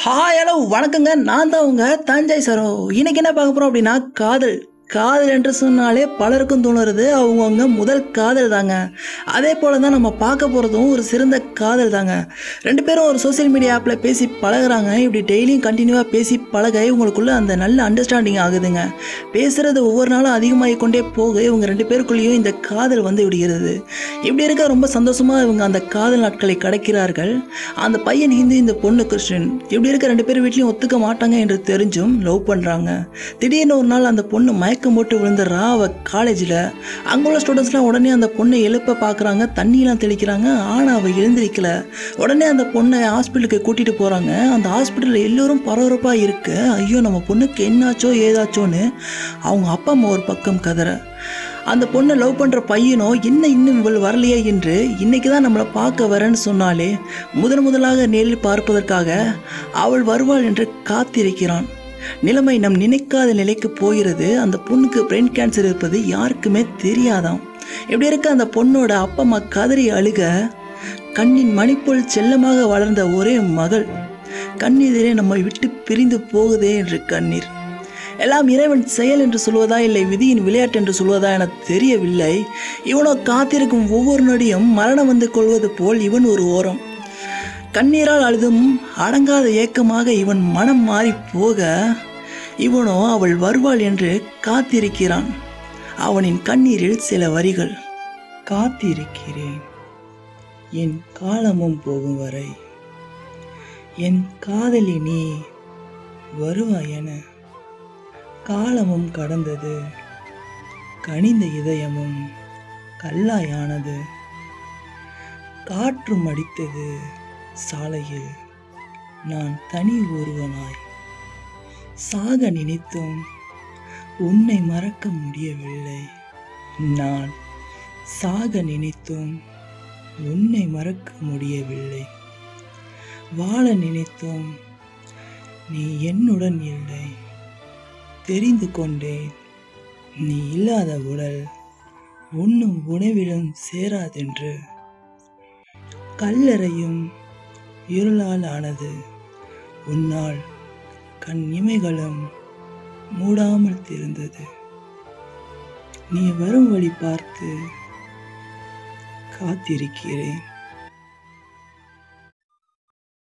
Hi hello வணக்கங்க. நான் தான் உங்க தஞ்சை சரோ. இன்னைக்கு என்ன பார்க்க போறோம் அப்படின்னா காதல். காதல் என்று சொன்னாலே பலருக்கும் தோணுறது அவங்கவுங்க முதல் காதல் தாங்க. அதே போல தான் நம்ம பார்க்க போகிறதும் ஒரு சிறந்த காதல் தாங்க. ரெண்டு பேரும் ஒரு சோஷியல் மீடியா ஆப்பில் பேசி பழகுறாங்க. இப்படி டெய்லியும் கண்டினியூவாக பேசி பழக இவங்களுக்குள்ள அந்த நல்ல அண்டர்ஸ்டாண்டிங் ஆகுதுங்க. பேசுகிறது ஒவ்வொரு நாளும் அதிகமாகி கொண்டே போக இவங்க ரெண்டு பேருக்குள்ளேயும் இந்த காதல் வந்து விடுகிறது. இப்படி இருக்க ரொம்ப சந்தோஷமாக இவங்க அந்த காதல் நாட்களை கடக்கிறார்கள். அந்த பையன் ஹிந்து இந்த பொண்ணு கிருஷ்ணன் இப்படி இருக்க ரெண்டு பேர் வீட்லேயும் ஒத்துக்க மாட்டாங்க என்று தெரிஞ்சும் லவ் பண்ணுறாங்க திடீர்னு ஒரு நாள் அந்த பொண்ணு மயக்கம் போட்டு விழுந்துடுறா ராவ காலேஜில். அங்கே உள்ள ஸ்டூடெண்ட்ஸ்லாம் உடனே அந்த பொண்ணை எழுப்ப பார்க்குறாங்க தண்ணியெலாம் தெளிக்கிறாங்க ஆனால் அவள் எழுந்திருக்கல. உடனே அந்த பொண்ணை ஹாஸ்பிட்டலுக்கு கூட்டிகிட்டு போகிறாங்க அந்த ஹாஸ்பிட்டலில் எல்லோரும் பரபரப்பாக இருக்கு. ஐயோ நம்ம பொண்ணுக்கு என்னாச்சோ ஏதாச்சோன்னு அவங்க அப்பா அம்மா ஒரு பக்கம் கதற. அந்த பொண்ணை லவ் பண்ணுற பையனோ என்ன இன்னும் இவள் வரலையே என்று இன்னைக்கு தான் நம்மளை பார்க்க வரேன்னு சொன்னாலே முதன் முதலாக நேரில் பார்ப்பதற்காக அவள் வருவாள் என்று காத்திருக்கிறான். நிலைமை நம் நினைக்காத நிலைக்கு போகிறது. அந்த பொண்ணுக்கு பிரெயின் கேன்சர் இருப்பது யாருக்குமே தெரியாதாம். இப்படி இருக்க அந்த பொண்ணோட அப்பா அம்மா கதறி அழுக? கண்ணின் மணிப்போல் செல்லமாக வளர்ந்த ஒரே மகள். கண்ணெதிரே நம்மை விட்டு பிரிந்து போகுதே என்று கண்ணீர். எல்லாம் இறைவன் செயல் என்று சொல்வதா இல்லை விதியின் விளையாட்டு என்று சொல்வதா என தெரியவில்லை. இவனோ காத்திருக்கும் ஒவ்வொரு நொடியும் மரணம் வந்து கொள்வது போல் இவன் ஒரு ஓரம். கண்ணீரால் அழுதும் அடங்காத ஏக்கமாக இவன் மனம் மாறி போக இவனோ அவள் வருவாள் என்று காத்திருக்கிறான். அவனின் கண்ணீரில் சில வரிகள் காத்திருக்கிறேன். என் காலமும் போகும் வரை என் காதலி நீ வருவாய் என காலமும் கடந்தது கனிந்த இதயமும் கல்லாயானது. காற்றும் அடித்தது சாலையில் நான் தனி ஒருவனாய் சாக நினைத்தும் உன்னை மறக்க முடியவில்லை. நான் சாக நினைத்தும் உன்னை மறக்க முடியவில்லை. வாழ நினைத்தும் நீ என்னுடன் இல்லை. தெரிந்து கொண்டேன் நீ இல்லாத உடல் உண்ணும் உணவிலும் சேராதென்று. கல்லறையும் இருளால் ஆனது உன்னால் கண் இமைகளும் மூடாமல் திறந்தது. நீ வரும் வழி பார்த்து காத்திருக்கிறேன்.